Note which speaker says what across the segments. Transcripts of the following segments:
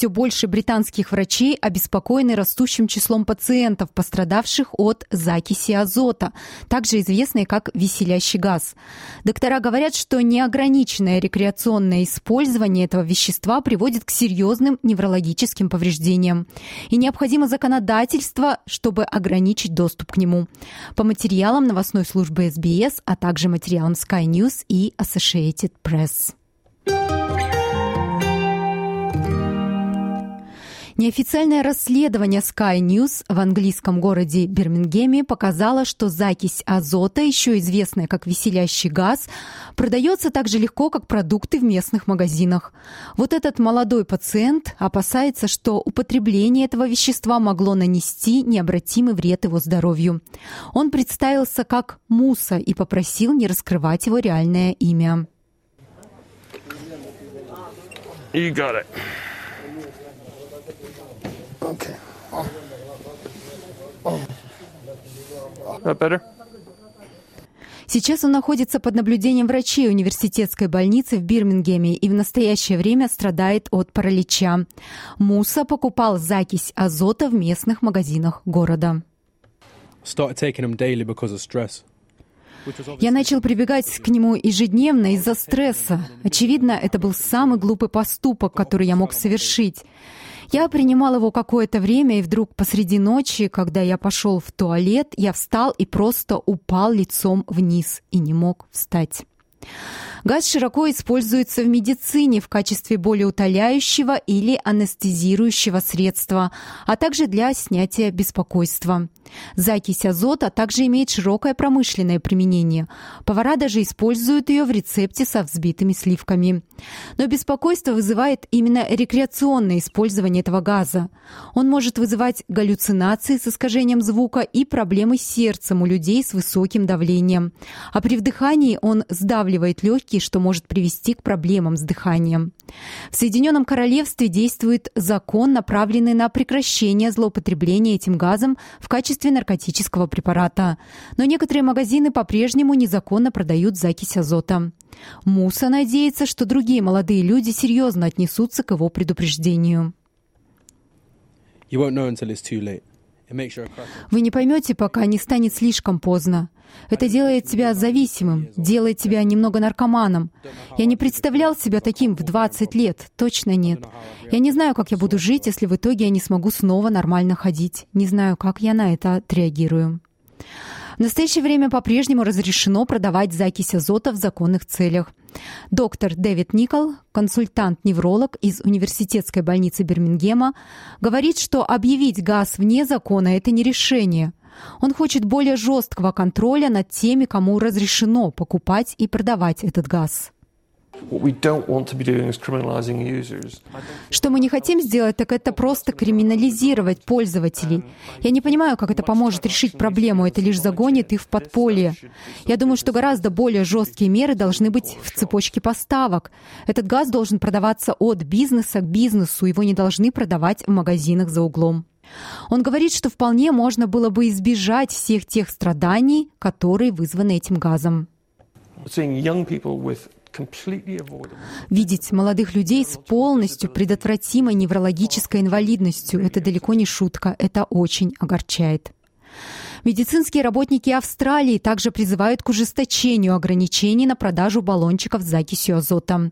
Speaker 1: Все больше британских врачей обеспокоены растущим числом пациентов, пострадавших от закиси азота, также известной как веселящий газ. Доктора говорят, что неограниченное рекреационное использование этого вещества приводит к серьезным неврологическим повреждениям. И необходимо законодательство, чтобы ограничить доступ к нему. По материалам новостной службы СБС, а также материалам Sky News и Associated Press. Неофициальное расследование Sky News в английском городе Бирмингеме показало, что закись азота, еще известная как веселящий газ, продается так же легко, как продукты в местных магазинах. Вот этот молодой пациент опасается, что употребление этого вещества могло нанести необратимый вред его здоровью. Он представился как Муса и попросил не раскрывать его реальное имя.
Speaker 2: You got it.
Speaker 3: Okay.
Speaker 2: That better?
Speaker 1: Сейчас он находится под наблюдением врачей университетской больницы в Бирмингеме и в настоящее время страдает от паралича. Муса покупал закись азота в местных магазинах города. Я начал прибегать к нему ежедневно из-за стресса. Очевидно, это был самый глупый поступок, который я мог совершить. Я принимал его какое-то время, и вдруг посреди ночи, когда я пошел в туалет, я встал и просто упал лицом вниз и не мог встать. Газ широко используется в медицине в качестве болеутоляющего или анестезирующего средства, а также для снятия беспокойства. Закись азота также имеет широкое промышленное применение. Повара даже используют ее в рецепте со взбитыми сливками. Но беспокойство вызывает именно рекреационное использование этого газа. Он может вызывать галлюцинации с искажением звука и проблемы с сердцем у людей с высоким давлением. А при вдыхании он сдавливает легкие, что может привести к проблемам с дыханием. В Соединенном Королевстве действует закон, направленный на прекращение злоупотребления этим газом в качестве наркотического препарата. Но некоторые магазины по-прежнему незаконно продают закись азота. Муса надеется, что другие молодые люди серьезно отнесутся к его предупреждению.
Speaker 3: You won't know until it's too late.
Speaker 1: Вы не поймете, пока не станет слишком поздно. Это делает тебя зависимым, делает тебя немного наркоманом. Я не представлял себя таким в 20 лет, точно нет. Я не знаю, как я буду жить, если в итоге я не смогу снова нормально ходить. Не знаю, как я на это отреагирую. В настоящее время по-прежнему разрешено продавать закись азота в законных целях. Доктор Дэвид Никол, консультант-невролог из университетской больницы Бирмингема, говорит, что объявить газ вне закона – это не решение. Он хочет более жесткого контроля над теми, кому разрешено покупать и продавать этот газ. Что мы не хотим сделать, так это просто криминализировать пользователей. Я не понимаю, как это поможет решить проблему, это лишь загонит их в подполье. Я думаю, что гораздо более жесткие меры должны быть в цепочке поставок. Этот газ должен продаваться от бизнеса к бизнесу, его не должны продавать в магазинах за углом. Он говорит, что вполне можно было бы избежать всех тех страданий, которые вызваны этим газом. Видеть молодых людей с полностью предотвратимой неврологической инвалидностью – это далеко не шутка, это очень огорчает. Медицинские работники Австралии также призывают к ужесточению ограничений на продажу баллончиков с закисью азота.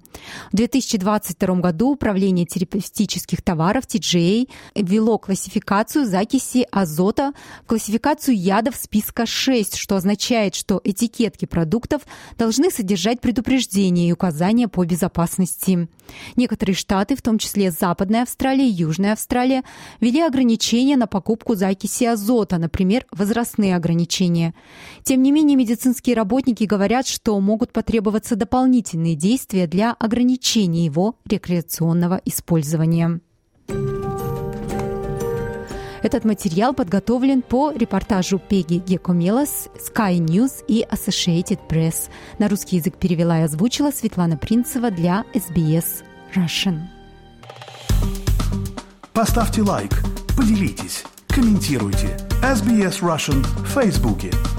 Speaker 1: В 2022 году Управление терапевтических товаров TGA ввело классификацию закиси азота в классификацию ядов списка 6, что означает, что этикетки продуктов должны содержать предупреждения и указания по безопасности. Некоторые штаты, в том числе Западная Австралия и Южная Австралия, ввели ограничения на покупку закиси азота, например, возрастания возрастные ограничения. Тем не менее, медицинские работники говорят, что могут потребоваться дополнительные действия для ограничения его рекреационного использования. Этот материал подготовлен по репортажу Пеги Гекомелос, Sky News и Associated Press. На русский язык перевела и озвучила Светлана Принцева для SBS Russian.
Speaker 4: Поставьте лайк, поделитесь комментируйте. SBS Russian в Фейсбуке.